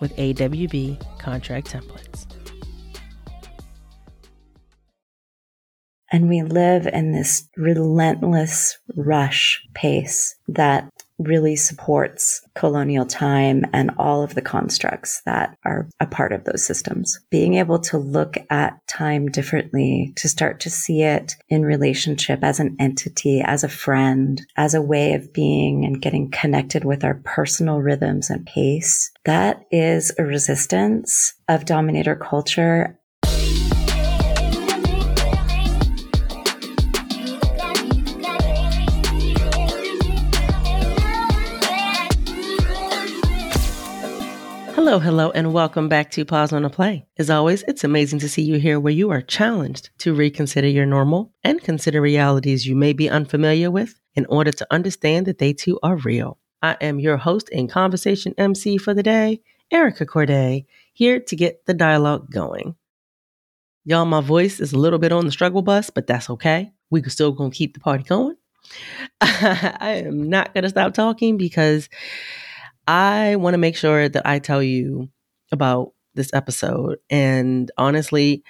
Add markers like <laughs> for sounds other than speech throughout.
with AWB contract templates. And we live in this relentless rush pace that really supports colonial time and all of the constructs that are a part of those systems. Being able to look at time differently, to start to see it in relationship as an entity, as a friend, as a way of being and getting connected with our personal rhythms and pace. That is a resistance of dominator culture Hello, hello, and welcome back to Pause on a Play. As always, it's amazing to see you here where you are challenged to reconsider your normal and consider realities you may be unfamiliar with in order to understand that they too are real. I am your host and conversation MC for the day, Erica Courdae, here to get the dialogue going. Y'all, my voice is a little bit on the struggle bus, but that's okay. We can still gonna keep the party going. <laughs> I am not gonna stop talking because I want to make sure that I tell you about this episode. And honestly,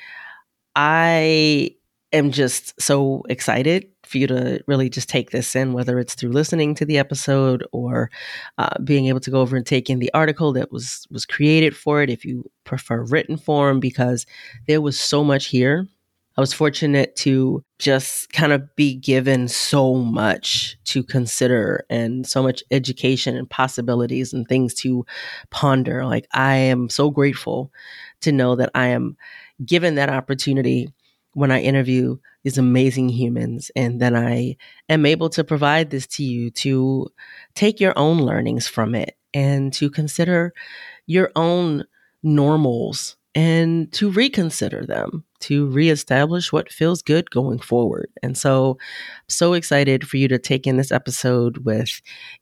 I am just so excited for you to really just take this in, whether it's through listening to the episode or uh, being able to go over and take in the article that was was created for it. If you prefer written form, because there was so much here I was fortunate to just kind of be given so much to consider and so much education and possibilities and things to ponder. Like, I am so grateful to know that I am given that opportunity when I interview these amazing humans, and then I am able to provide this to you to take your own learnings from it and to consider your own normals and to reconsider them, to reestablish what feels good going forward. And so, so excited for you to take in this episode with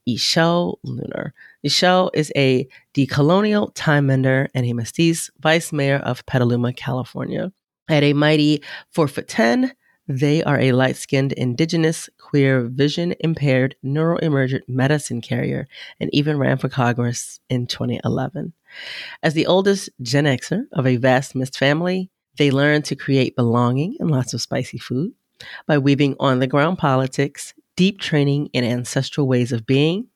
Ixchel Lunar. Ixchel is a decolonial time mender and a Mestiz vice mayor of Petaluma, California. At a mighty four foot 10, they are a light skinned, indigenous, queer, vision impaired, neuroemergent medicine carrier and even ran for Congress in 2011. As the oldest Gen Xer of a vast mixed family, they learned to create belonging and lots of spicy food by weaving on the ground politics, deep training in ancestral ways of being,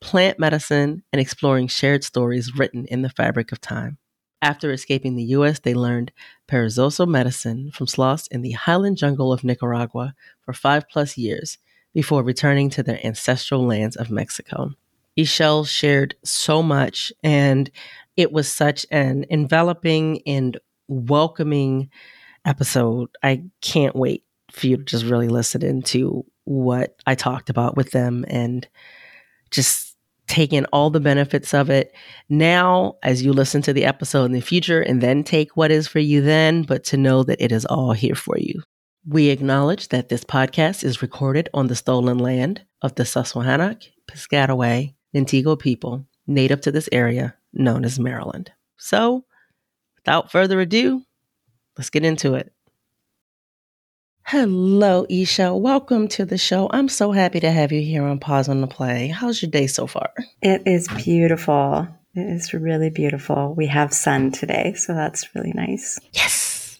plant medicine, and exploring shared stories written in the fabric of time. After escaping the US, they learned Perezoso medicine from sloths in the highland jungle of Nicaragua for five plus years before returning to their ancestral lands of Mexico. Ixchel shared so much, and it was such an enveloping and welcoming episode. I can't wait for you to just really listen into what I talked about with them and just take in all the benefits of it now as you listen to the episode in the future and then take what is for you then, but to know that it is all here for you. We acknowledge that this podcast is recorded on the stolen land of the Susquehannock, Piscataway, Intego people native to this area known as Maryland. So, without further ado, let's get into it. Hello, Isha. Welcome to the show. I'm so happy to have you here on Pause on the Play. How's your day so far? It is beautiful. It is really beautiful. We have sun today, so that's really nice. Yes.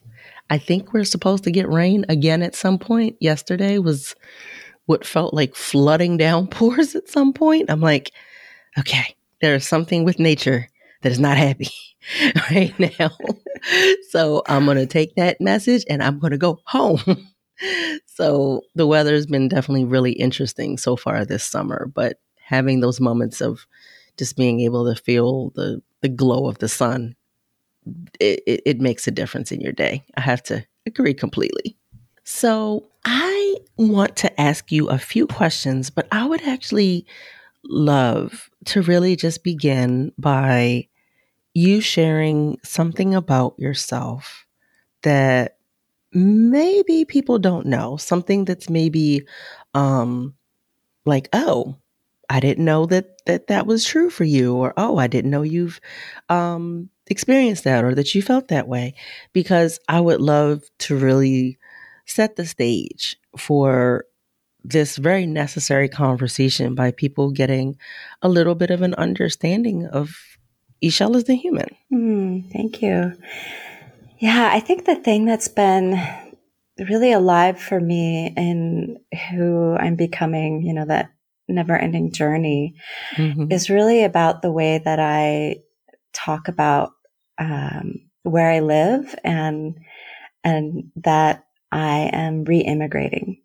I think we're supposed to get rain again at some point. Yesterday was what felt like flooding downpours <laughs> at some point. I'm like, okay, there is something with nature that is not happy <laughs> right now. <laughs> so I'm going to take that message and I'm going to go home. so the weather has been definitely really interesting so far this summer, but having those moments of just being able to feel the, the glow of the sun, it, it, it makes a difference in your day. I have to agree completely. So I want to ask you a few questions, but I would actually love to really just begin by you sharing something about yourself that maybe people don't know, something that's maybe um like, oh, I didn't know that that that was true for you or oh, I didn't know you've um experienced that or that you felt that way because I would love to really set the stage for this very necessary conversation by people getting a little bit of an understanding of Ixchel as the human. Mm, thank you. Yeah, I think the thing that's been really alive for me in who I'm becoming, you know, that never ending journey mm-hmm. is really about the way that I talk about um, where I live and and that I am re-immigrating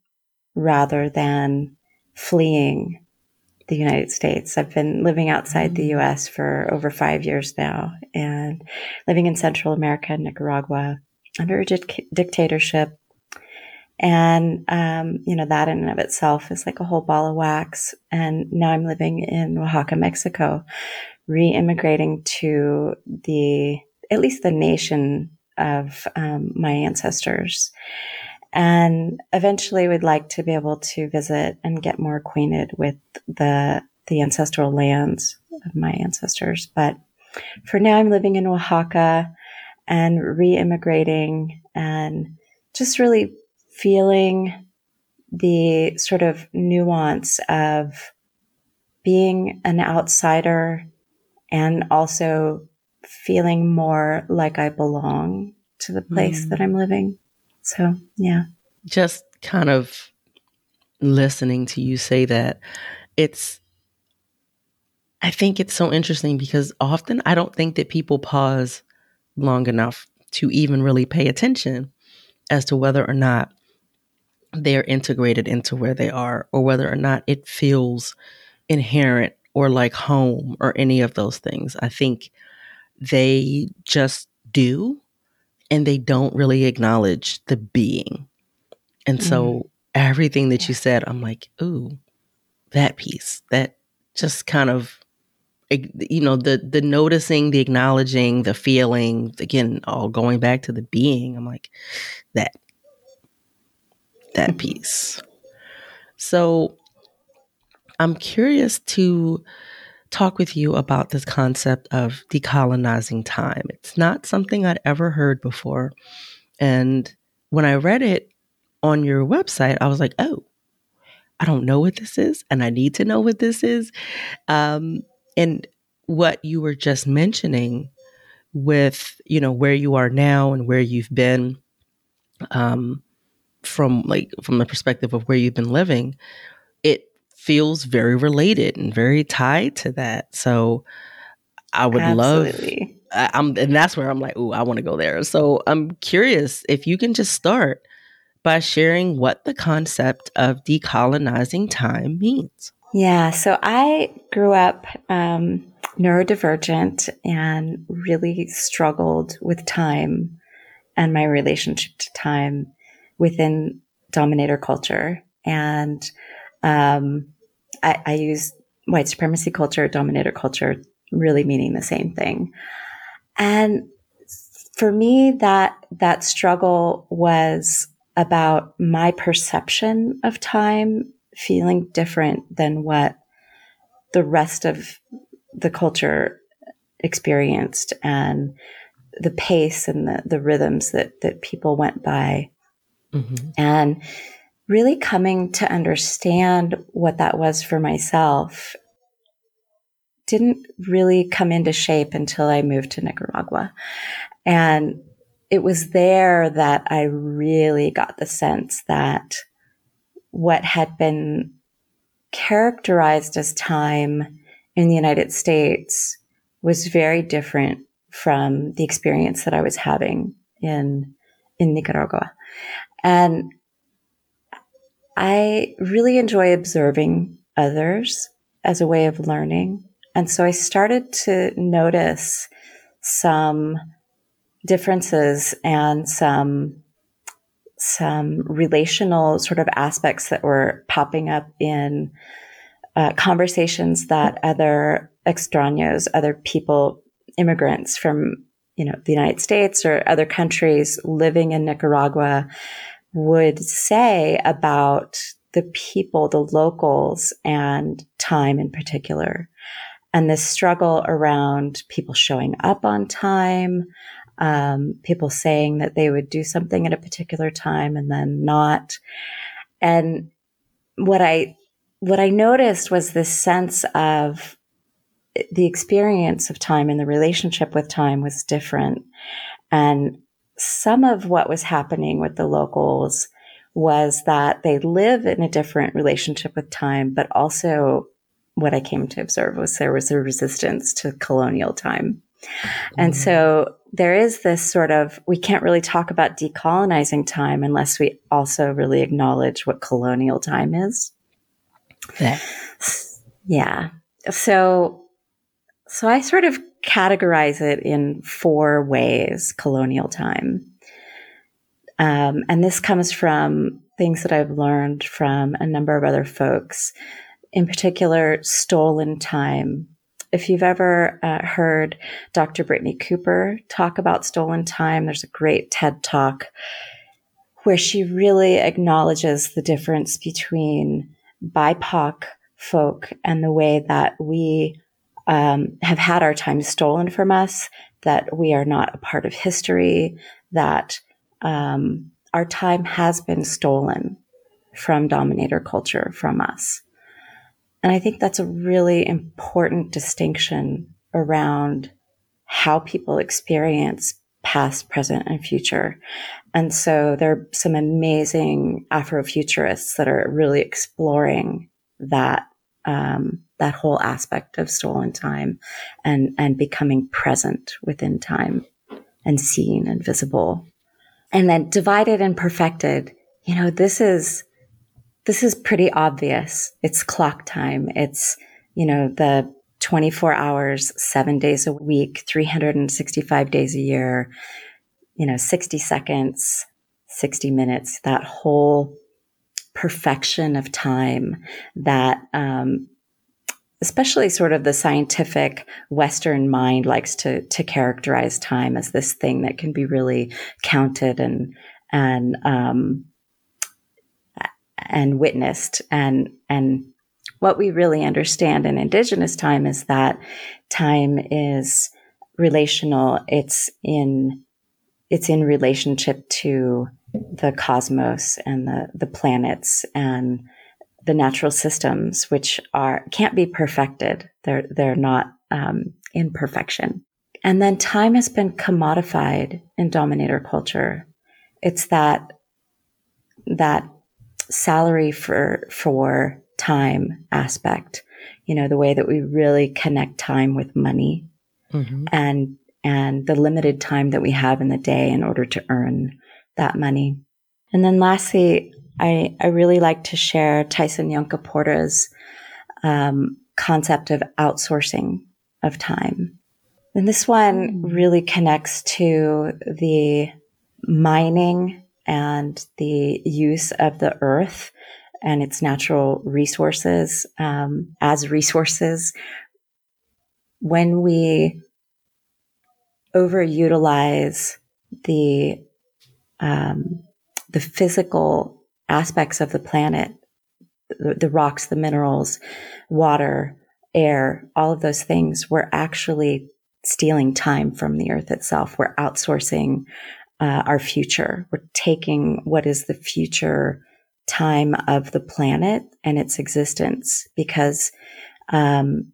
rather than fleeing the United States. I've been living outside the mm. US for over five years now and living in Central America, Nicaragua, under a dic- dictatorship. And, um, you know, that in and of itself is like a whole ball of wax. And now I'm living in Oaxaca, Mexico, re-immigrating to the, at least the nation of um, my ancestors. And eventually we'd like to be able to visit and get more acquainted with the, the ancestral lands of my ancestors. But for now, I'm living in Oaxaca and re-immigrating and just really feeling the sort of nuance of being an outsider and also feeling more like I belong to the place mm. that I'm living. So, yeah. Just kind of listening to you say that, it's, I think it's so interesting because often I don't think that people pause long enough to even really pay attention as to whether or not they're integrated into where they are or whether or not it feels inherent or like home or any of those things. I think they just do and they don't really acknowledge the being. And mm. so everything that you said, I'm like, ooh, that piece, that just kind of you know the the noticing the acknowledging the feeling again all going back to the being i'm like that that mm-hmm. piece so i'm curious to talk with you about this concept of decolonizing time. It's not something I'd ever heard before. And when I read it on your website, I was like, oh, I don't know what this is, and I need to know what this is. Um, and what you were just mentioning with, you know, where you are now and where you've been um, from like from the perspective of where you've been living, feels very related and very tied to that. So I would Absolutely. love I'm and that's where I'm like, "Ooh, I want to go there." So I'm curious if you can just start by sharing what the concept of decolonizing time means. Yeah, so I grew up um, neurodivergent and really struggled with time and my relationship to time within dominator culture. And um, I, I use white supremacy culture, dominator culture, really meaning the same thing. And for me, that, that struggle was about my perception of time feeling different than what the rest of the culture experienced and the pace and the, the rhythms that, that people went by. Mm-hmm. And really coming to understand what that was for myself didn't really come into shape until I moved to Nicaragua. And it was there that I really got the sense that what had been characterized as time in the United States was very different from the experience that I was having in in Nicaragua. And I really enjoy observing others as a way of learning. And so I started to notice some differences and some some relational sort of aspects that were popping up in uh, conversations that other extraños, other people, immigrants from you know the United States or other countries living in Nicaragua would say about the people, the locals, and time in particular. And this struggle around people showing up on time, um, people saying that they would do something at a particular time and then not. And what I what I noticed was this sense of the experience of time and the relationship with time was different. And some of what was happening with the locals was that they live in a different relationship with time, but also what I came to observe was there was a resistance to colonial time. And mm. so there is this sort of, we can't really talk about decolonizing time unless we also really acknowledge what colonial time is. Yeah. Yeah. So, so I sort of categorize it in four ways colonial time. Um, and this comes from things that I've learned from a number of other folks, in particular, stolen time. If you've ever uh, heard Dr. Brittney Cooper talk about stolen time, there's a great TED talk where she really acknowledges the difference between BIPOC folk and the way that we um, have had our time stolen from us, that we are not a part of history, that um, our time has been stolen from dominator culture from us. And I think that's a really important distinction around how people experience past, present, and future. And so there are some amazing Afrofuturists that are really exploring that um, that whole aspect of stolen time and and becoming present within time and seen and visible. And then divided and perfected you know this is this is pretty obvious. It's clock time. It's you know the 24 hours 7 days a week 365 days a year you know 60 seconds 60 minutes that whole perfection of time that um, especially sort of the scientific Western mind likes to to characterize time as this thing that can be really counted and and um, and witnessed. And and what we really understand in indigenous time is that time is relational. It's in it's in relationship to the cosmos and the the planets and the natural systems, which are can't be perfected. They're they're not um, in perfection. And then time has been commodified in dominator culture. It's that that salary for for time aspect. You know, the way that we really connect time with money mm-hmm. and and the limited time that we have in the day in order to earn that money. And then lastly, I, I really like to share Tyson Yunkaporta's um, concept of outsourcing of time. And this one mm. really connects to the mining and the use of the earth and its natural resources um, as resources. When we overutilize the um, the physical aspects of the planet, the, the rocks, the minerals, water, air, all of those things, we're actually stealing time from the earth itself. We're outsourcing uh, our future. We're taking what is the future time of the planet and its existence because um,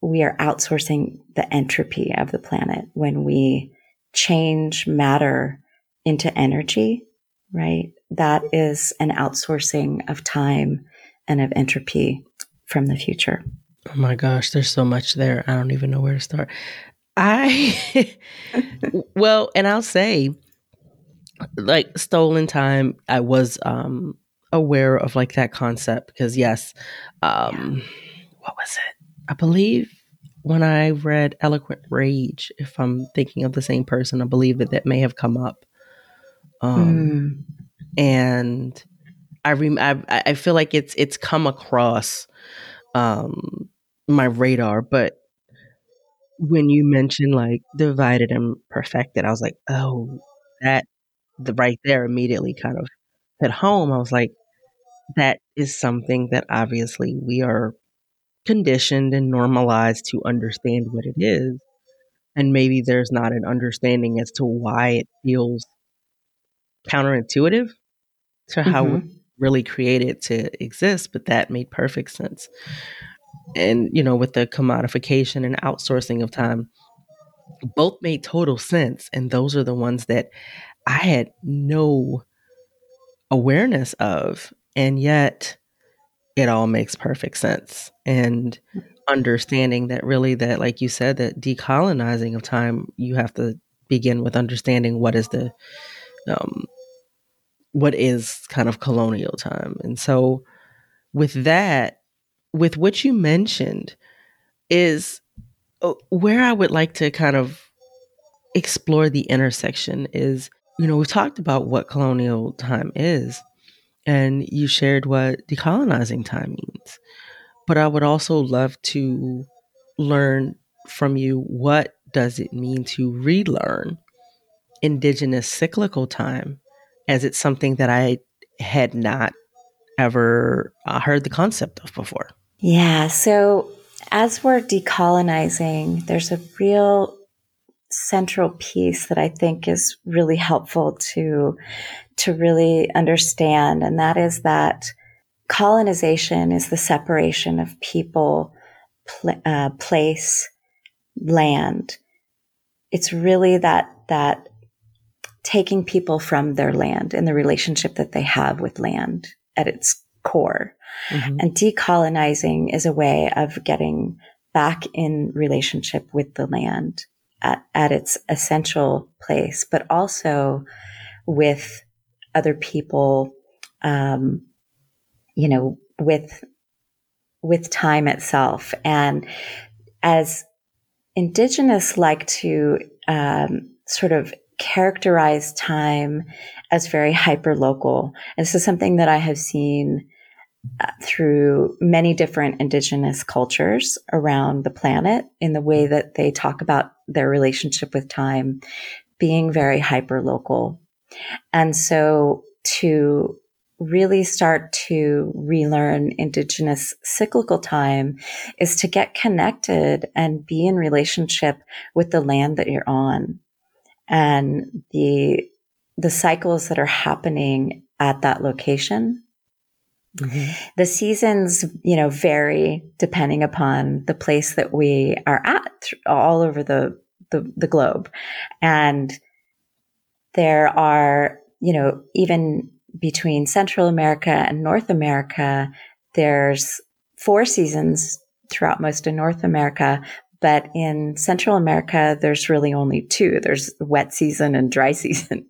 we are outsourcing the entropy of the planet when we change matter into energy, right? that is an outsourcing of time and of entropy from the future. Oh my gosh, there's so much there. I don't even know where to start. I, <laughs> well, and I'll say, like stolen time, I was um aware of like that concept because yes, um, yeah. what was it? I believe when I read Eloquent Rage, if I'm thinking of the same person, I believe that that may have come up. Um, mm. and I, rem- I I feel like it's it's come across um my radar, but when you mentioned like divided and perfected, I was like, oh, that the right there immediately kind of hit home. I was like, that is something that obviously we are conditioned and normalized to understand what it is. And maybe there's not an understanding as to why it feels counterintuitive to mm-hmm. how we really created to exist, but that made perfect sense. And, you know, with the commodification and outsourcing of time, both made total sense. And those are the ones that I had no awareness of. And yet, it all makes perfect sense. And understanding that really that like you said that decolonizing of time you have to begin with understanding what is the um what is kind of colonial time and so with that with what you mentioned is uh, where i would like to kind of explore the intersection is you know we've talked about what colonial time is and you shared what decolonizing time means. But I would also love to learn from you what does it mean to relearn indigenous cyclical time as it's something that I had not ever uh, heard the concept of before. Yeah, so as we're decolonizing, there's a real central piece that I think is really helpful to to really understand, and that is that colonization is the separation of people, pl- uh, place, land. It's really that that taking people from their land and the relationship that they have with land at its core. Mm-hmm. And decolonizing is a way of getting back in relationship with the land at, at its essential place, but also with other people, um, you know, with, with time itself. And as indigenous like to, um, sort of characterize time as very hyper local. And this is something that I have seen uh, through many different indigenous cultures around the planet in the way that they talk about their relationship with time being very hyper local. And so to really start to relearn indigenous cyclical time is to get connected and be in relationship with the land that you're on and the the cycles that are happening at that location Mm-hmm. The seasons, you know, vary depending upon the place that we are at all over the, the, the globe. And there are, you know, even between Central America and North America, there's four seasons throughout most of North America. But in Central America, there's really only two. There's wet season and dry <laughs> season.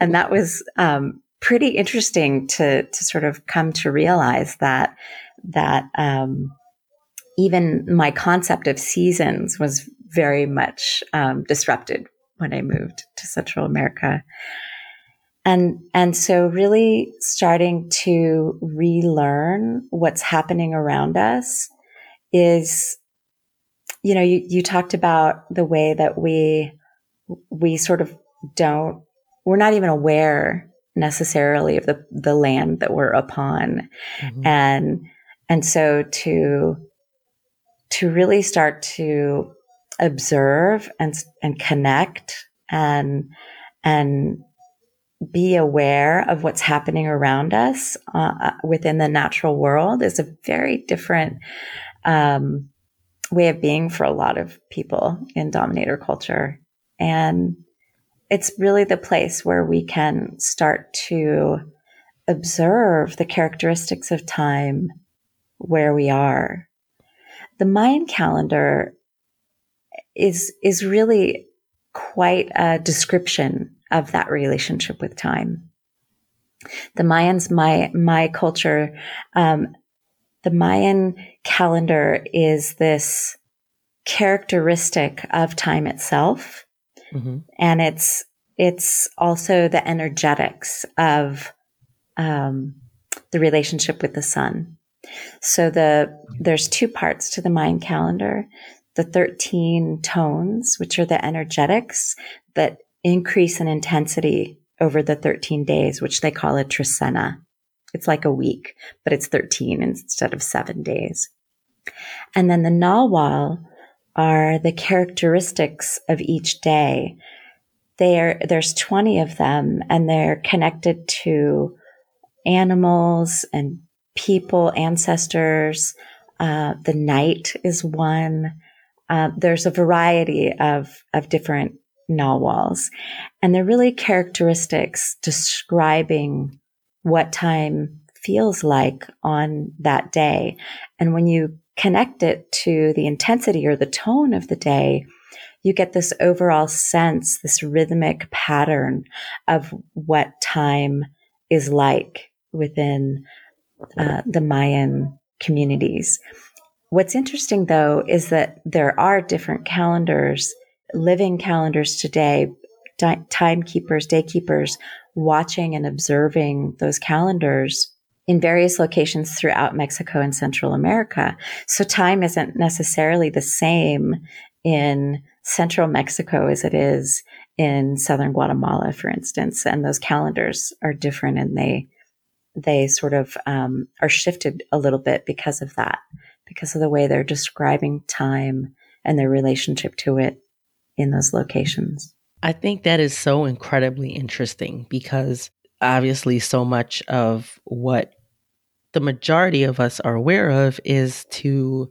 and that was, um, pretty interesting to to sort of come to realize that that um, even my concept of seasons was very much um, disrupted when I moved to Central America. And, and so really starting to relearn what's happening around us is, you know, you, you talked about the way that we, we sort of don't, we're not even aware necessarily of the, the land that we're upon. Mm-hmm. And, and so to, to really start to observe and, and connect and, and be aware of what's happening around us uh, uh within the natural world is a very different um, way of being for a lot of people in dominator culture. And it's really the place where we can start to observe the characteristics of time where we are. The Mayan calendar is, is really quite a description of that relationship with time. The Mayans, my, my culture, um, the Mayan calendar is this characteristic of time itself. Mm-hmm. And it's, it's also the energetics of, um, the relationship with the sun. So the, there's two parts to the Mayan calendar. The 13 tones, which are the energetics that increase in intensity over the 13 days, which they call a trecena. It's like a week, but it's 13 instead of seven days. And then the Nawal are the characteristics of each day. There, there's 20 of them and they're connected to animals and people, ancestors. Uh, the night is one. Uh, there's a variety of, of different Nawals and they're really characteristics describing what time feels like on that day. And when you connect it to the intensity or the tone of the day, you get this overall sense, this rhythmic pattern of what time is like within uh, the Mayan communities. What's interesting though is that there are different calendars, living calendars today, di- timekeepers, daykeepers watching and observing those calendars in various locations throughout Mexico and Central America. So time isn't necessarily the same in central Mexico as it is in southern Guatemala, for instance. And those calendars are different and they, they sort of um, are shifted a little bit because of that, because of the way they're describing time and their relationship to it in those locations. I think that is so incredibly interesting because obviously so much of what the majority of us are aware of is to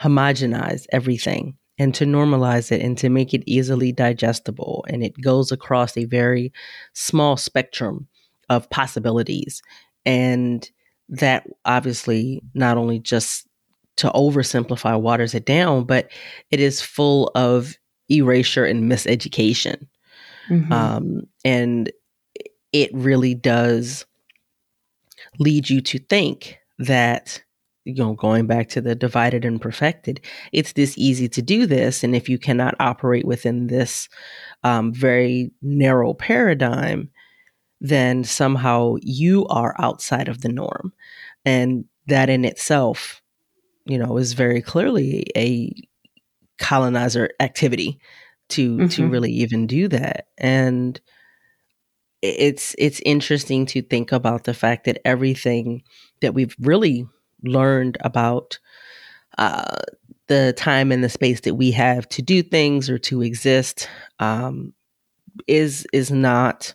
homogenize everything and to normalize it and to make it easily digestible. And it goes across a very small spectrum of possibilities. And that obviously not only just to oversimplify waters it down, but it is full of erasure and miseducation. Mm-hmm. Um, and it really does lead you to think that you know going back to the divided and perfected it's this easy to do this and if you cannot operate within this um, very narrow paradigm then somehow you are outside of the norm and that in itself you know is very clearly a colonizer activity to mm-hmm. to really even do that. And it's it's interesting to think about the fact that everything that we've really learned about uh, the time and the space that we have to do things or to exist um, is is not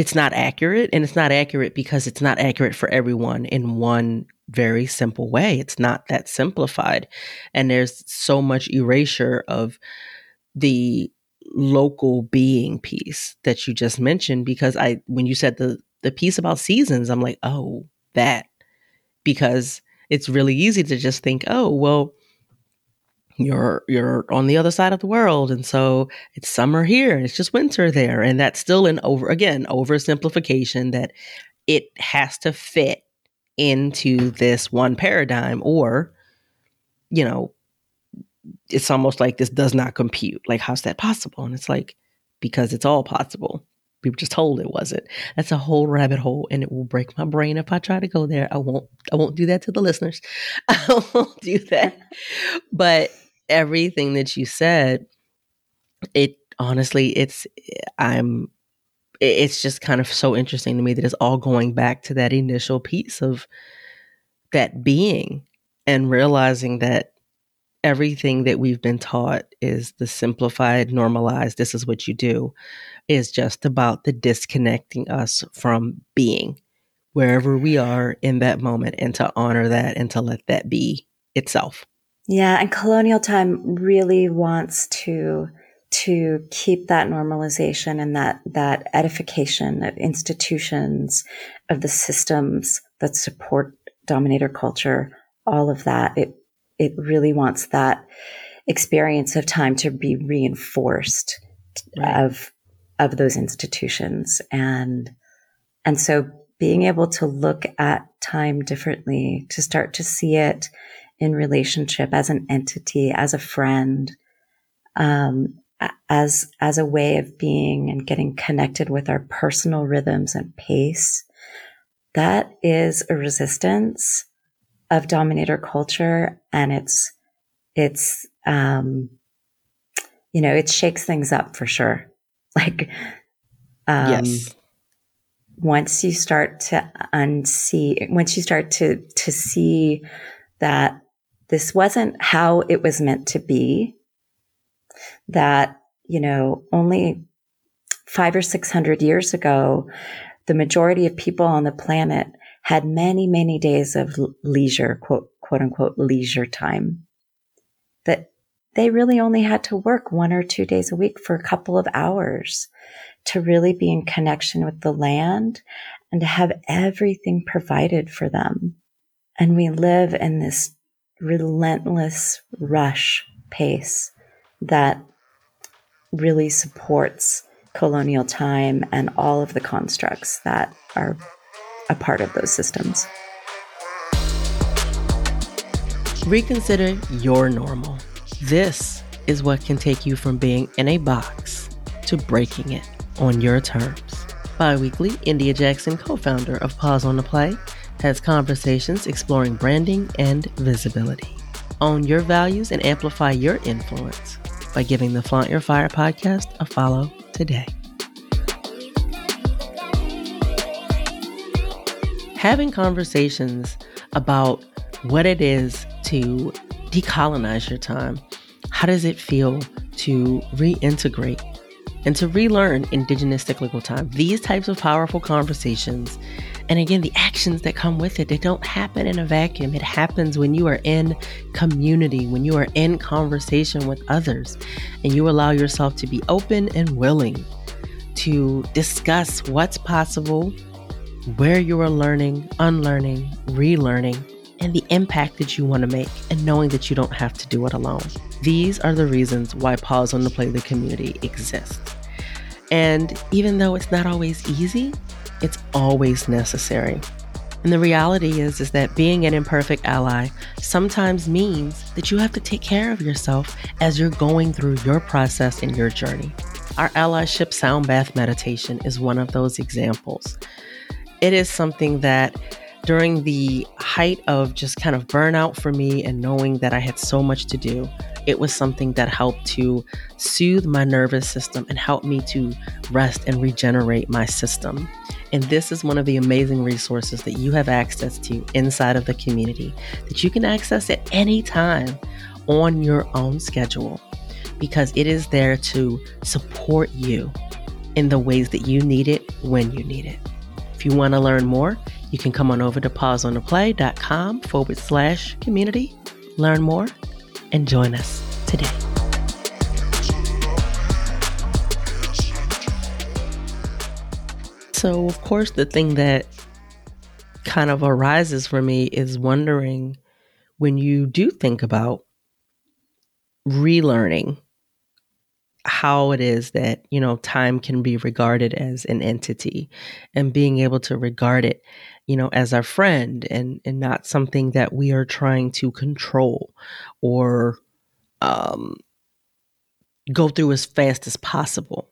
it's not accurate. And it's not accurate because it's not accurate for everyone in one very simple way. It's not that simplified. And there's so much erasure of the local being piece that you just mentioned because I when you said the the piece about seasons I'm like oh that because it's really easy to just think oh well you're you're on the other side of the world and so it's summer here and it's just winter there and that's still an over again oversimplification that it has to fit into this one paradigm or you know it's almost like this does not compute. Like, how's that possible? And it's like, because it's all possible. We were just told it wasn't. That's a whole rabbit hole, and it will break my brain if I try to go there. I won't. I won't do that to the listeners. <laughs> I won't do that. but everything that you said, it honestly, it's I'm. It's just kind of so interesting to me that it's all going back to that initial piece of that being and realizing that everything that we've been taught is the simplified, normalized, this is what you do, is just about the disconnecting us from being wherever we are in that moment and to honor that and to let that be itself. Yeah, and colonial time really wants to to keep that normalization and that that edification of institutions of the systems that support dominator culture all of that it it really wants that experience of time to be reinforced right. of of those institutions and and so being able to look at time differently to start to see it in relationship as an entity as a friend um, as as a way of being and getting connected with our personal rhythms and pace that is a resistance of dominator culture and it's it's um you know it shakes things up for sure <laughs> like um yes. once you start to unsee once you start to to see that this wasn't how it was meant to be that you know only five or six hundred years ago the majority of people on the planet had many, many days of leisure, quote, quote unquote, leisure time. That they really only had to work one or two days a week for a couple of hours to really be in connection with the land and to have everything provided for them. And we live in this relentless rush pace that really supports colonial time and all of the constructs that are a part of those systems. Reconsider your normal. This is what can take you from being in a box to breaking it on your terms. Biweekly, India Jackson, co founder of Pause on the Play, has conversations exploring branding and visibility. Own your values and amplify your influence by giving the Flaunt Your Fire podcast a follow today. Having conversations about what it is to decolonize your time. How does it feel to reintegrate and to relearn indigenous cyclical time? These types of powerful conversations, and again, the actions that come with it, they don't happen in a vacuum. It happens when you are in community, when you are in conversation with others, and you allow yourself to be open and willing to discuss what's possible, where you are learning, unlearning, relearning, and the impact that you want to make, and knowing that you don't have to do it alone. These are the reasons why Pause on the Play the community exists. And even though it's not always easy, it's always necessary. And the reality is is that being an imperfect ally sometimes means that you have to take care of yourself as you're going through your process and your journey. Our allyship sound bath meditation is one of those examples. It is something that during the height of just kind of burnout for me and knowing that I had so much to do, it was something that helped to soothe my nervous system and help me to rest and regenerate my system. And this is one of the amazing resources that you have access to inside of the community that you can access at any time on your own schedule because it is there to support you in the ways that you need it when you need it. If you want to learn more, you can come on over to pauseontheplay.com forward slash community, learn more, and join us today. So, of course, the thing that kind of arises for me is wondering when you do think about relearning how it is that you know time can be regarded as an entity and being able to regard it you know as our friend and and not something that we are trying to control or um go through as fast as possible.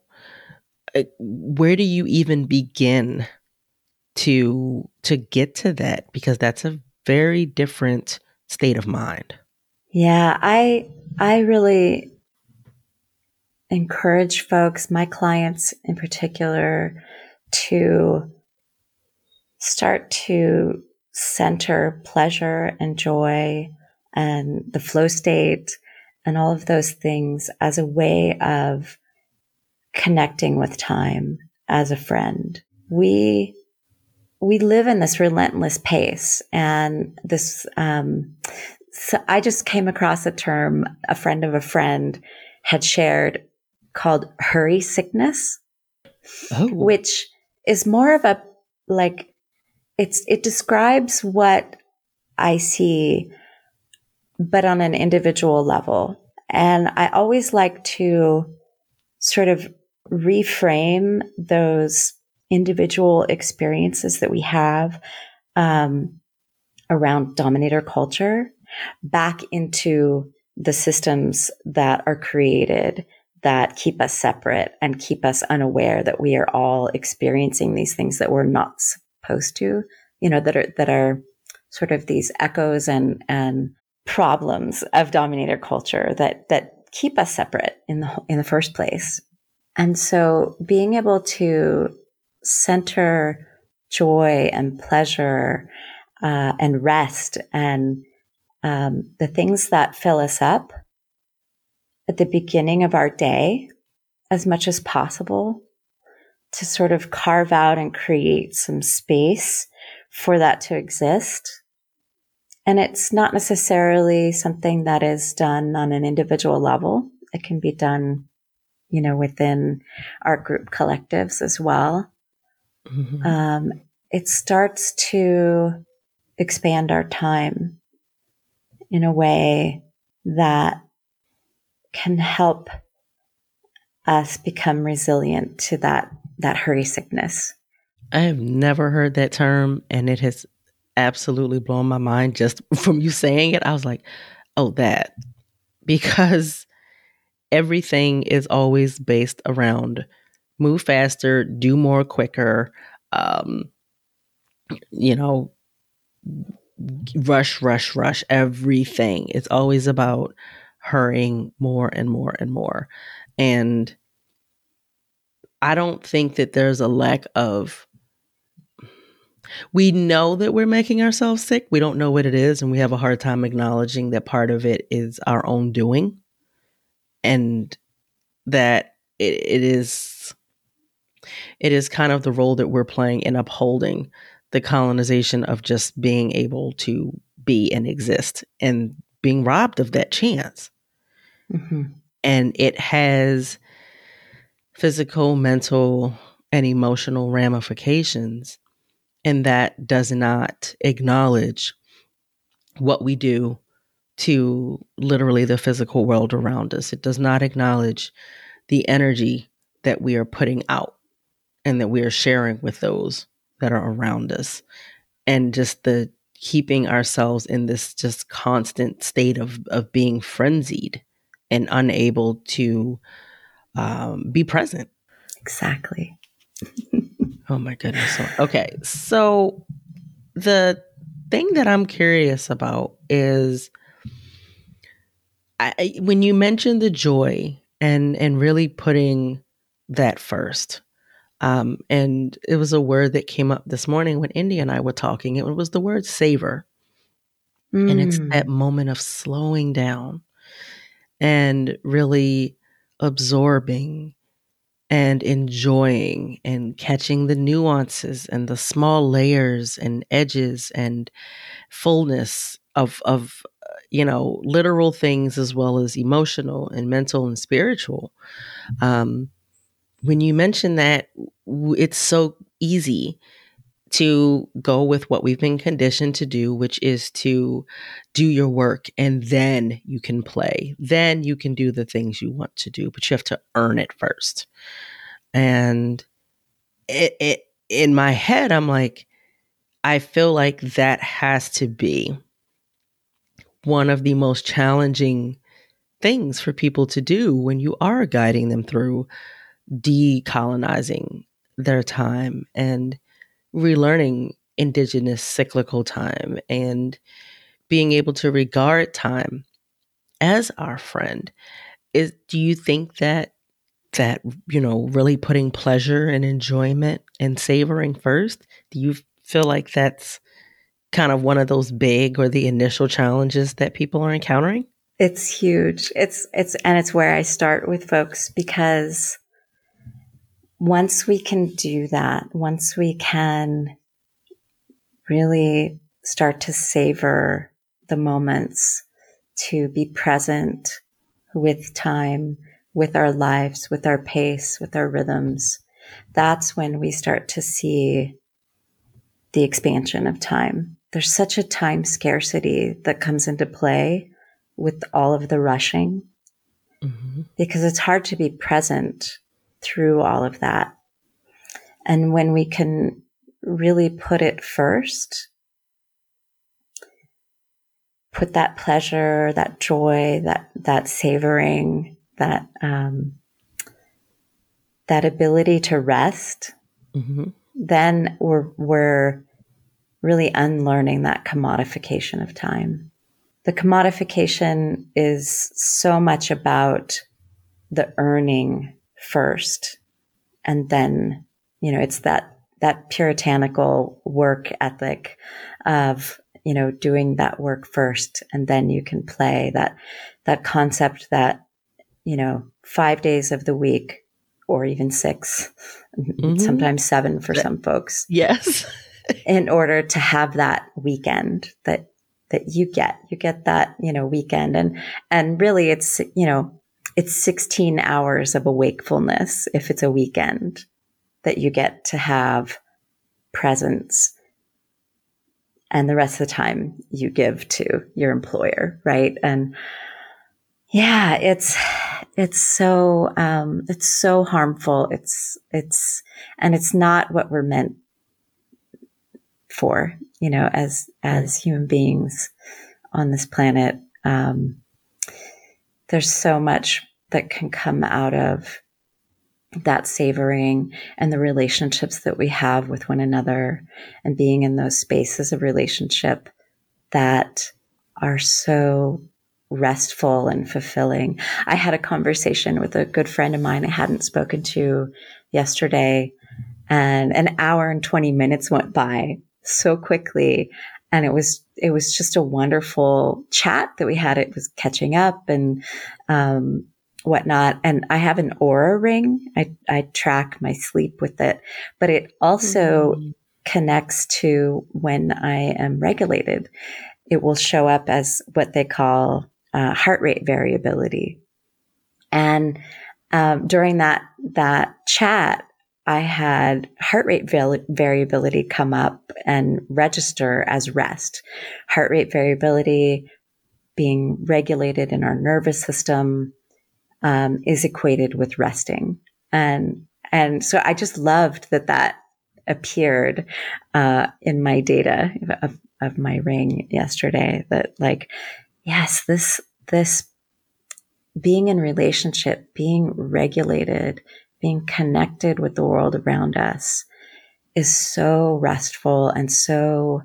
Uh, where do you even begin to to get to that? Because that's a very different state of mind. Yeah i i really encourage folks, my clients in particular, to start to center pleasure and joy and the flow state and all of those things as a way of connecting with time as a friend. We we live in this relentless pace and this um, so I just came across a term a friend of a friend had shared called hurry sickness, oh. which is more of a like it's it describes what I see, but on an individual level. And I always like to sort of reframe those individual experiences that we have um, around dominator culture back into the systems that are created that keep us separate and keep us unaware that we are all experiencing these things that we're not supposed to, you know, that are, that are sort of these echoes and, and problems of dominator culture that, that keep us separate in the, in the first place. And so being able to center joy and pleasure, uh, and rest and, um, the things that fill us up at the beginning of our day as much as possible to sort of carve out and create some space for that to exist. And it's not necessarily something that is done on an individual level. It can be done, you know, within our group collectives as well. Mm-hmm. Um, it starts to expand our time in a way that can help us become resilient to that that hurry sickness. I have never heard that term and it has absolutely blown my mind just <laughs> from you saying it. I was like, "Oh, that." Because everything is always based around move faster, do more quicker, um you know, rush, rush, rush. Everything. It's always about hurrying more and more and more. And I don't think that there's a lack of we know that we're making ourselves sick. We don't know what it is, and we have a hard time acknowledging that part of it is our own doing and that it, it is it is kind of the role that we're playing in upholding the colonization of just being able to be and exist and being robbed of that chance. Mm-hmm. And it has physical, mental, and emotional ramifications. And that does not acknowledge what we do to literally the physical world around us. It does not acknowledge the energy that we are putting out and that we are sharing with those that are around us. And just the keeping ourselves in this just constant state of, of being frenzied and unable to um, be present. Exactly. oh my goodness. Okay. So the thing that I'm curious about is I, when you mentioned the joy and and really putting that first. Um, and it was a word that came up this morning when Indy and I were talking. It was the word savor. Mm. And it's that mm. moment of slowing down and really absorbing and enjoying and catching the nuances and the small layers and edges and fullness of of you know literal things as well as emotional and mental and spiritual um, when you mention that it's so easy to go with what we've been conditioned to do, which is to do your work and then you can play. Then you can do the things you want to do, but you have to earn it first. And it, it in my head, I'm like, I feel like that has to be one of the most challenging things for people to do when you are guiding them through decolonizing their time and relearning indigenous cyclical time and being able to regard time as our friend. Is do you think that that you know really putting pleasure and enjoyment and savoring first do you feel like that's kind of one of those big or the initial challenges that people are encountering? It's huge. It's it's and it's where i start with folks because once we can do that, once we can really start to savor the moments, to be present with time, with our lives, with our pace, with our rhythms, that's when we start to see the expansion of time. There's such a time scarcity that comes into play with all of the rushing mm-hmm. because it's hard to be present through all of that. And when we can really put it first, put that pleasure, that joy, that, that savoring, that, um, that ability to rest, mm-hmm. then we're, we're really unlearning that commodification of time. The commodification is so much about the earning first and then, you know, it's that, that puritanical work ethic of, you know, doing that work first and then you can play that, that concept that, you know, five days of the week or even 6 <laughs> mm-hmm. sometimes seven for some folks. Yes. <laughs> in order to have that weekend that that you get. You get that, you know, weekend and and really it's, you know, it's 16 hours of awakefulness if it's a weekend that you get to have presence and the rest of the time you give to your employer, right? And yeah, it's it's so um it's so harmful. It's it's and it's not what we're meant for, you know, as, as human beings on this planet. Um, there's so much that can come out of that savoring and the relationships that we have with one another and being in those spaces of relationship that are so restful and fulfilling. I had a conversation with a good friend of mine I hadn't spoken to yesterday and an hour and 20 minutes went by so quickly. And it was, it was just a wonderful chat that we had. It was catching up and, um, whatnot. And I have an Oura ring. I, I track my sleep with it, but it also mm-hmm. connects to when I am regulated. It will show up as what they call uh, heart rate variability. And um, during that that chat, I had heart rate variability come up and register as rest. Heart rate variability being regulated in our nervous system um, is equated with resting, and and so I just loved that that appeared uh, in my data of, of my ring yesterday. That like, yes, this this being in relationship, being regulated being connected with the world around us is so restful and so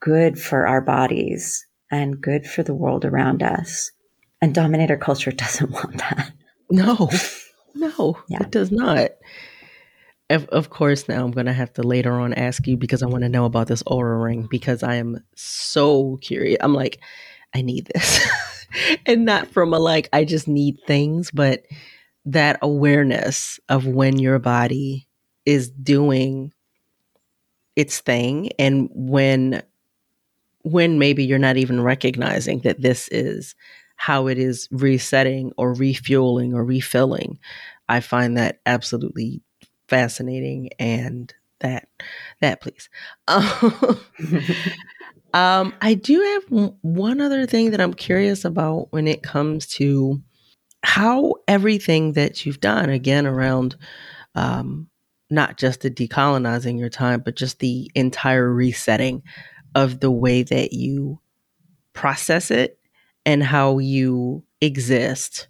good for our bodies and good for the world around us. And dominator culture <laughs> doesn't want that. No, <laughs> no, yeah. it does not. Of, of course, now I'm going to have to later on ask you because I want to know about this Oura ring because I am so curious. I'm like, I need this. <laughs> and not from a like, I just need things, but that awareness of when your body is doing its thing and when when maybe you're not even recognizing that this is how it is resetting or refueling or refilling i find that absolutely fascinating and that that please. <laughs> <laughs> Um, i do have one other thing that i'm curious about when it comes to how everything that you've done, again, around um, not just the decolonizing your time, but just the entire resetting of the way that you process it and how you exist,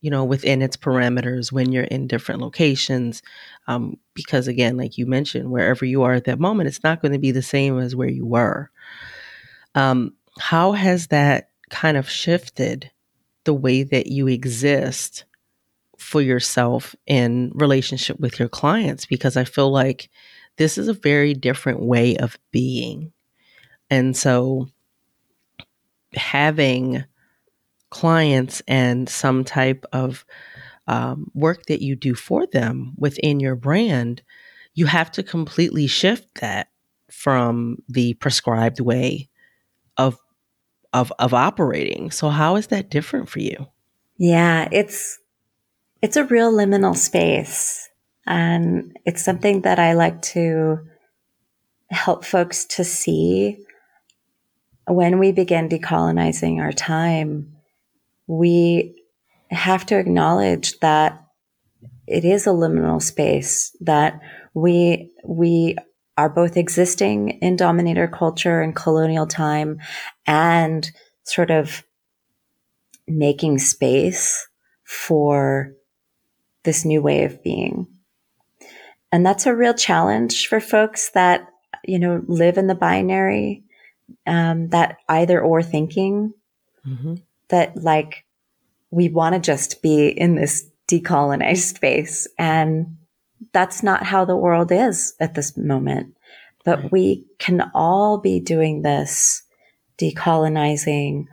you know, within its parameters when you're in different locations. Um, because again, like you mentioned, wherever you are at that moment, it's not going to be the same as where you were. Um, how has that kind of shifted the way that you exist for yourself in relationship with your clients because I feel like this is a very different way of being. And so having clients and some type of um, work that you do for them within your brand, you have to completely shift that from the prescribed way of of operating. So how is that different for you? Yeah, it's it's a real liminal space and it's something that I like to help folks to see when we begin decolonizing our time we have to acknowledge that it is a liminal space that we we are both existing in dominator culture and colonial time and sort of making space for this new way of being. And that's a real challenge for folks that, you know, live in the binary, um, that either or thinking mm-hmm. that like we want to just be in this decolonized space. And that's not how the world is at this moment. But right. we can all be doing this decolonizing,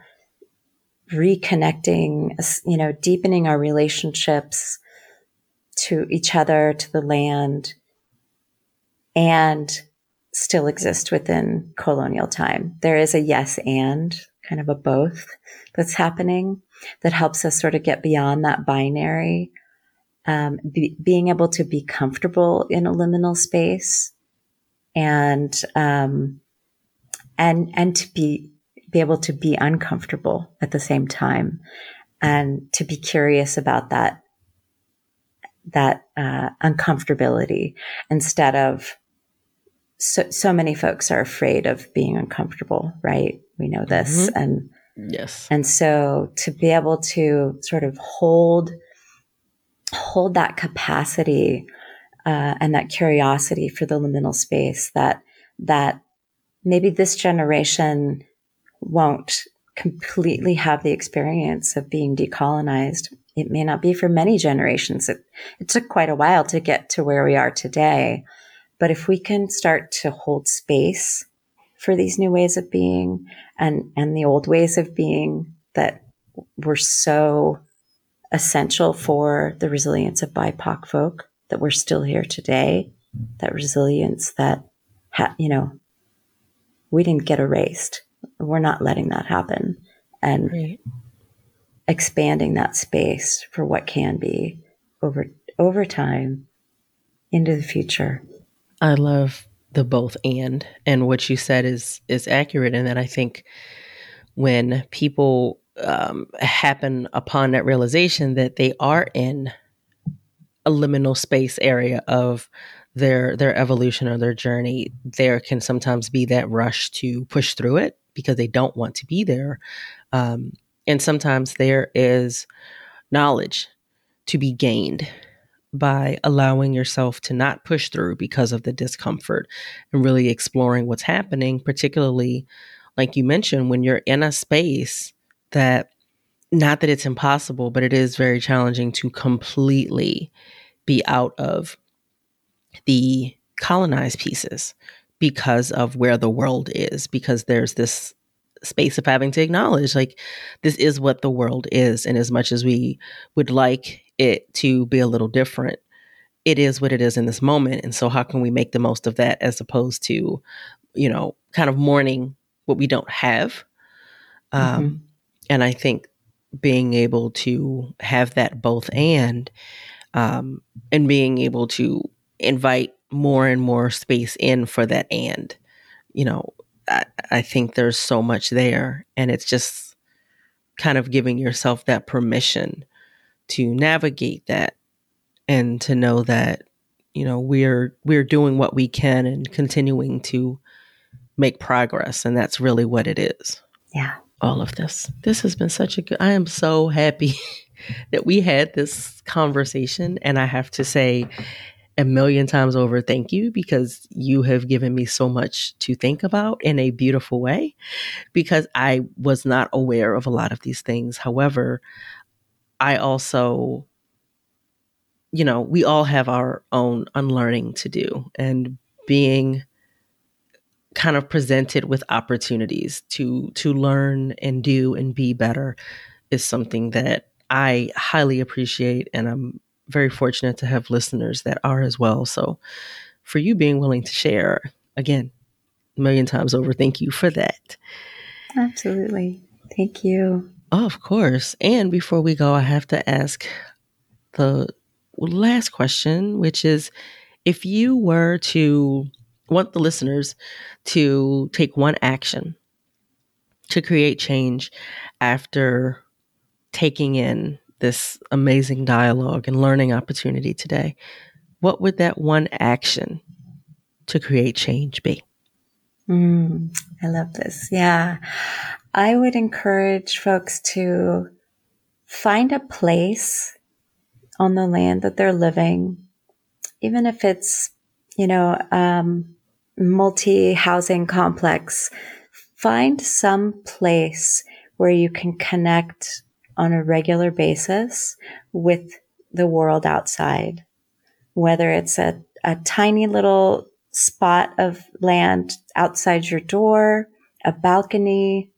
reconnecting, you know, deepening our relationships to each other, to the land, and still exist within colonial time. There is a yes and kind of a both that's happening that helps us sort of get beyond that binary. Um, be, being able to be comfortable in a liminal space and um, and and to be be able to be uncomfortable at the same time and to be curious about that that uh, uncomfortability instead of so, so many folks are afraid of being uncomfortable right we know this mm-hmm. and yes and so to be able to sort of hold hold that capacity uh, and that curiosity for the liminal space that that maybe this generation won't completely have the experience of being decolonized. It may not be for many generations. It, it took quite a while to get to where we are today. But if we can start to hold space for these new ways of being and, and the old ways of being that were so essential for the resilience of BIPOC folk, that we're still here today, that resilience that, ha- you know, we didn't get erased we're not letting that happen and right. expanding that space for what can be over over time into the future. I love the both and and what you said is is accurate in that I think when people um, happen upon that realization that they are in a liminal space area of their their evolution or their journey there can sometimes be that rush to push through it because they don't want to be there. Um, and sometimes there is knowledge to be gained by allowing yourself to not push through because of the discomfort and really exploring what's happening, particularly like you mentioned, when you're in a space that not that it's impossible, but it is very challenging to completely be out of the colonized pieces because of where the world is, because there's this space of having to acknowledge like this is what the world is. And as much as we would like it to be a little different, it is what it is in this moment. And so, how can we make the most of that as opposed to, you know, kind of mourning what we don't have? Um, mm-hmm. And I think being able to have that both and, um, and being able to invite more and more space in for that and you know I, I think there's so much there and it's just kind of giving yourself that permission to navigate that and to know that you know we're we're doing what we can and continuing to make progress and that's really what it is. Yeah all of this. This has been such a good i am so happy <laughs> that we had this conversation. And i have to say a million times over thank you because you have given me so much to think about in a beautiful way because I was not aware of a lot of these things. However, I also you know, we all have our own unlearning to do. And being kind of presented with opportunities to to learn and do and be better is something that I highly appreciate and I'm very fortunate to have listeners that are as well. So, for you being willing to share, again, a million times over, thank you for that. Absolutely. Thank you. Oh, of course. And before we go, I have to ask the last question, which is if you were to want the listeners to take one action to create change after taking in this amazing dialogue and learning opportunity today, what would that one action to create change be? Mm, I love this. Yeah. I would encourage folks to find a place on the land that they're living, even if it's, you know, um, multi housing complex, find some place where you can connect on a regular basis with the world outside, whether it's a, a tiny little spot of land outside your door, a balcony,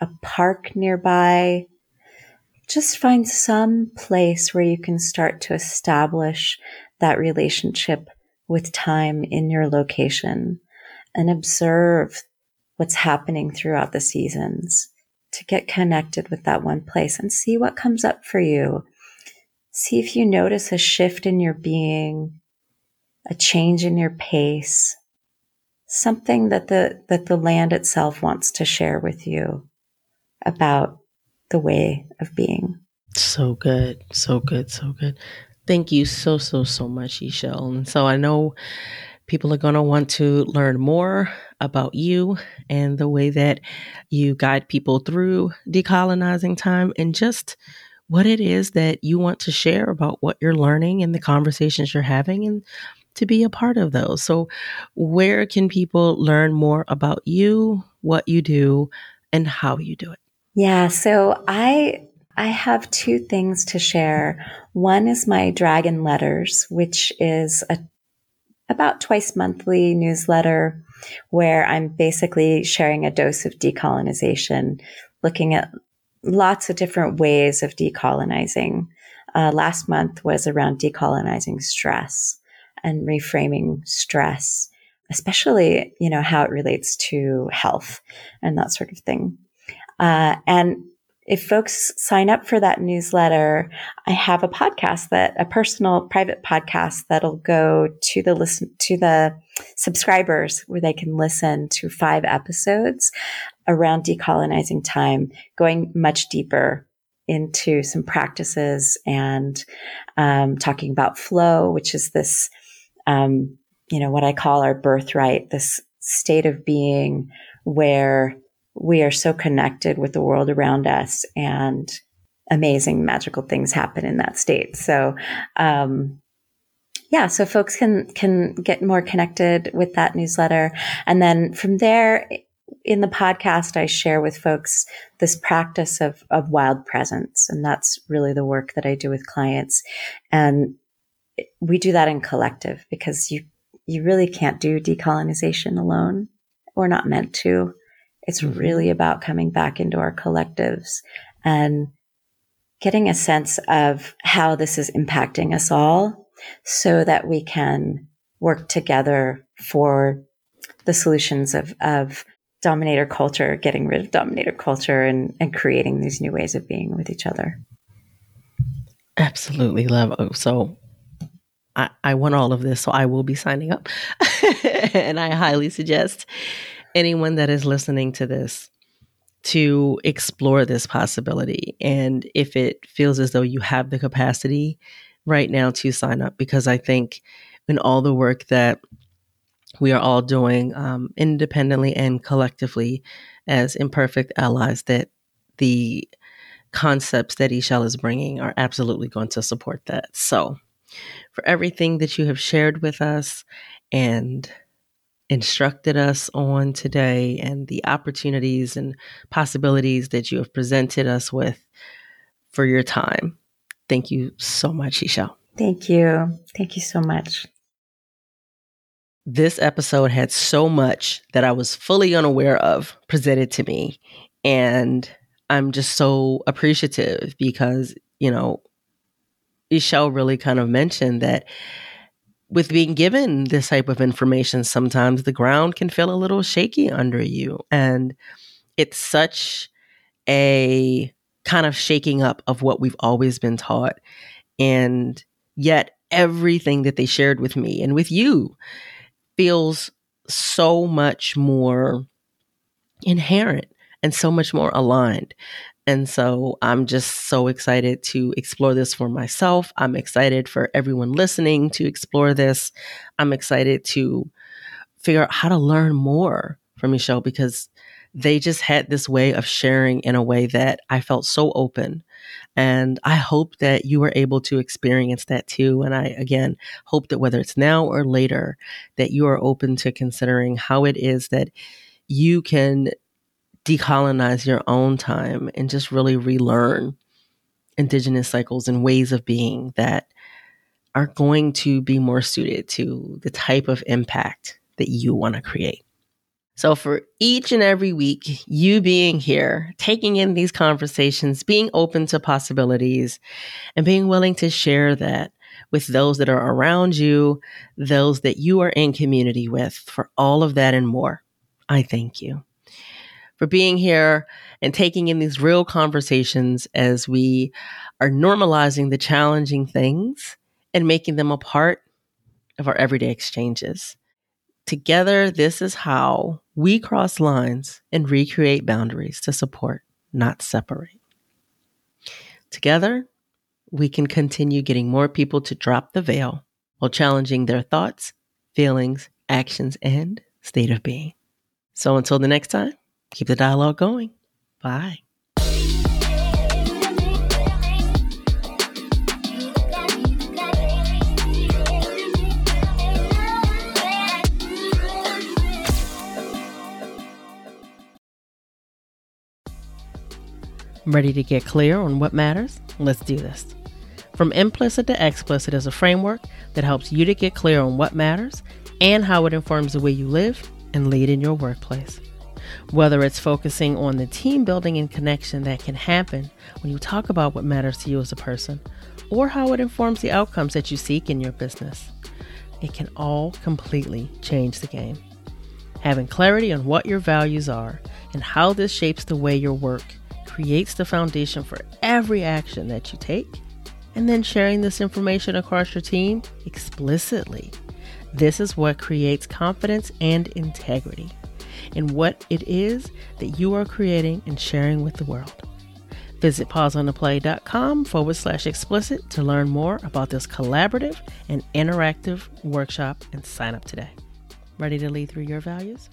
a park nearby. Just find some place where you can start to establish that relationship with time in your location and observe what's happening throughout the seasons to get connected with that one place and see what comes up for you. See if you notice a shift in your being, a change in your pace, something that the, that the land itself wants to share with you about the way of being. So good. So good. So good. Thank you so, so, so much, Ixchel. And so I know people are going to want to learn more about you and the way that you guide people through decolonizing time and just what it is that you want to share about what you're learning and the conversations you're having and to be a part of those. So, where can people learn more about you, what you do, and how you do it? Yeah, so I I have two things to share. One is my Dragon Letters, which is a about twice monthly newsletter where I'm basically sharing a dose of decolonization, looking at lots of different ways of decolonizing. Uh, last month was around decolonizing stress and reframing stress, especially, you know, how it relates to health and that sort of thing. Uh, and if folks sign up for that newsletter, I have a podcast that a personal private podcast that'll go to the listen to the subscribers where they can listen to five episodes around decolonizing time, going much deeper into some practices and um, talking about flow, which is this, um, you know, what I call our birthright, this state of being where we are so connected with the world around us and amazing magical things happen in that state. So, um, yeah, so folks can, can get more connected with that newsletter. And then from there, in the podcast, I share with folks this practice of, of wild presence. And that's really the work that I do with clients. And we do that in collective because you, you really can't do decolonization alone. We're not meant to. It's really about coming back into our collectives and getting a sense of how this is impacting us all so that we can work together for the solutions of, of dominator culture, getting rid of dominator culture and, and creating these new ways of being with each other. Absolutely love. Oh, so I, I want all of this, so I will be signing up. <laughs> and I highly suggest anyone that is listening to this to explore this possibility. And if it feels as though you have the capacity right now to sign up, because I think in all the work that we are all doing um, independently and collectively as imperfect allies, that the concepts that Ixchel is bringing are absolutely going to support that. So, for everything that you have shared with us and instructed us on today and the opportunities and possibilities that you have presented us with for your time. Thank you so much, Ixchel. Thank you. Thank you so much. This episode had so much that I was fully unaware of presented to me. And I'm just so appreciative because, you know, Ixchel really kind of mentioned that with being given this type of information, sometimes the ground can feel a little shaky under you. And it's such a kind of shaking up of what we've always been taught. And yet, everything that they shared with me and with you feels so much more inherent and so much more aligned. And so I'm just so excited to explore this for myself. I'm excited for everyone listening to explore this. I'm excited to figure out how to learn more from Ixchel because they just had this way of sharing in a way that I felt so open. And I hope that you were able to experience that too. And I, again, hope that whether it's now or later, that you are open to considering how it is that you can decolonize your own time and just really relearn indigenous cycles and ways of being that are going to be more suited to the type of impact that you want to create. So, for each and every week, you being here, taking in these conversations, being open to possibilities, and being willing to share that with those that are around you, those that you are in community with, for all of that and more, I thank you. For being here and taking in these real conversations as we are normalizing the challenging things and making them a part of our everyday exchanges. Together, this is how we cross lines and recreate boundaries to support, not separate. Together, we can continue getting more people to drop the veil while challenging their thoughts, feelings, actions, and state of being. So until the next time, keep the dialogue going. Bye. Ready to get clear on what matters? Let's do this. From implicit to explicit is a framework that helps you to get clear on what matters and how it informs the way you live and lead in your workplace. Whether it's focusing on the team building and connection that can happen when you talk about what matters to you as a person, or how it informs the outcomes that you seek in your business, it can all completely change the game. Having clarity on what your values are and how this shapes the way your work creates the foundation for every action that you take, and then sharing this information across your team explicitly. This is what creates confidence and integrity in what it is that you are creating and sharing with the world. Visit pauseontheplay.com forward slash explicit to learn more about this collaborative and interactive workshop and sign up today. Ready to lead through your values?